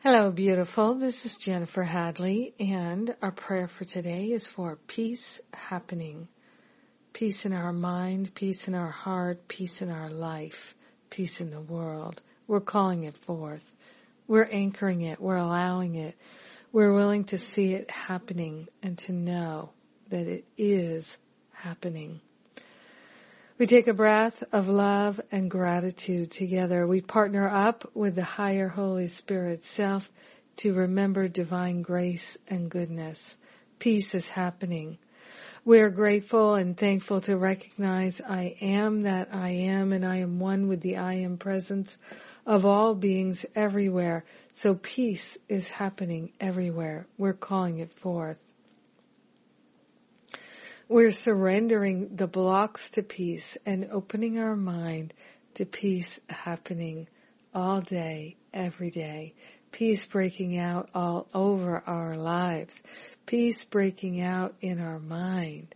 Hello, beautiful. This is Jennifer Hadley, and our prayer for today is for peace happening. Peace in our mind, peace in our heart, peace in our life, peace in the world. We're calling it forth. We're anchoring it. We're allowing it. We're willing to see it happening and to know that it is happening. We take a breath of love and gratitude together. We partner up with the higher Holy Spirit self to remember divine grace and goodness. Peace is happening. We are grateful and thankful to recognize I am that I am and I am one with the I am presence of all beings everywhere. So peace is happening everywhere. We're calling it forth. We're surrendering the blocks to peace and opening our mind to peace happening all day, every day. Peace breaking out all over our lives. Peace breaking out in our mind.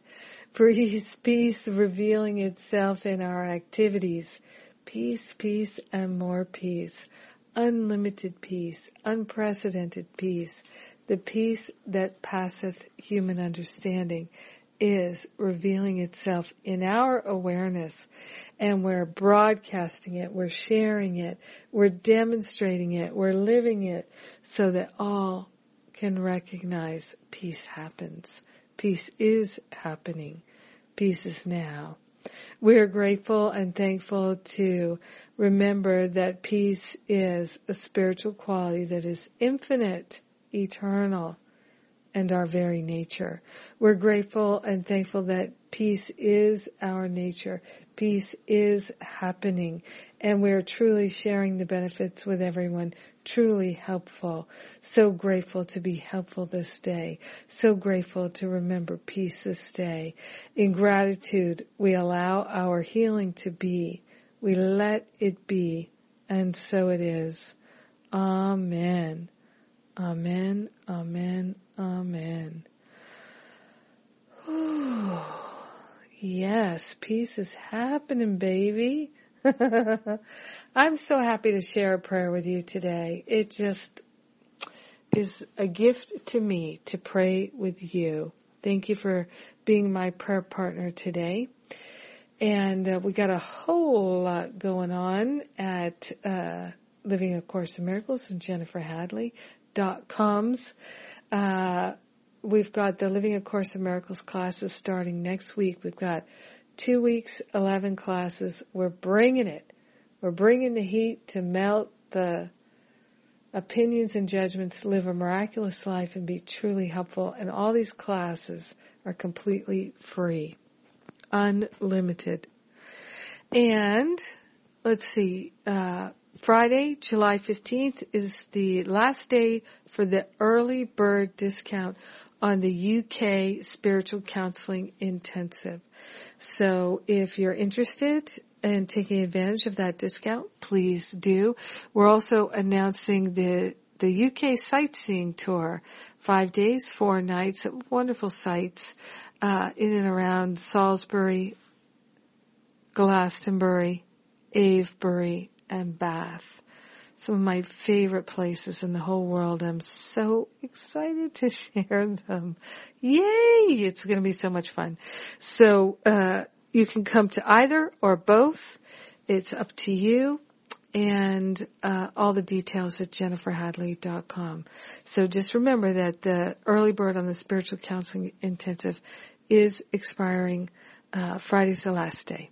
Peace, peace revealing itself in our activities. Peace, peace, and more peace. Unlimited peace, unprecedented peace, the peace that passeth human understanding is revealing itself in our awareness and we're broadcasting it, we're sharing it, we're demonstrating it, we're living it so that all can recognize peace happens. Peace is happening. Peace is now. We are grateful and thankful to remember that peace is a spiritual quality that is infinite, eternal, and our very nature. We're grateful and thankful that peace is our nature. Peace is happening and we're truly sharing the benefits with everyone. Truly helpful. So grateful to be helpful this day. So grateful to remember peace this day. In gratitude, we allow our healing to be. We let it be. And so it is. Amen. Amen. Amen. Amen. Ooh, yes, peace is happening, baby. I'm so happy to share a prayer with you today. It just is a gift to me to pray with you. Thank you for being my prayer partner today. And uh, we got a whole lot going on at uh, Living A Course in Miracles and Jennifer Hadley dot coms. Uh, we've got the Living A Course in Miracles classes starting next week. We've got two weeks, 11 classes. We're bringing it. We're bringing the heat to melt the opinions and judgments, live a miraculous life and be truly helpful. And all these classes are completely free, unlimited. And let's see, uh, Friday, July 15th is the last day for the early bird discount on the UK Spiritual Counseling Intensive. So if you're interested in taking advantage of that discount, please do. We're also announcing the the UK sightseeing tour, five days, four nights at wonderful sites uh, in and around Salisbury, Glastonbury, Avebury, and Bath. Some of my favorite places in the whole world. I'm so excited to share them. Yay! It's going to be so much fun. So, uh, you can come to either or both. It's up to you and uh, all the details at jenniferhadley.com. So just remember that the early bird on the spiritual counseling intensive is expiring uh, Friday's the last day.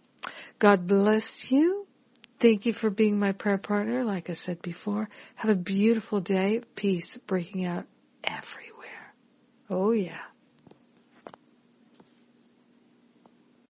God bless you. Thank you for being my prayer partner. Like I said before, have a beautiful day. Peace breaking out everywhere. Oh yeah.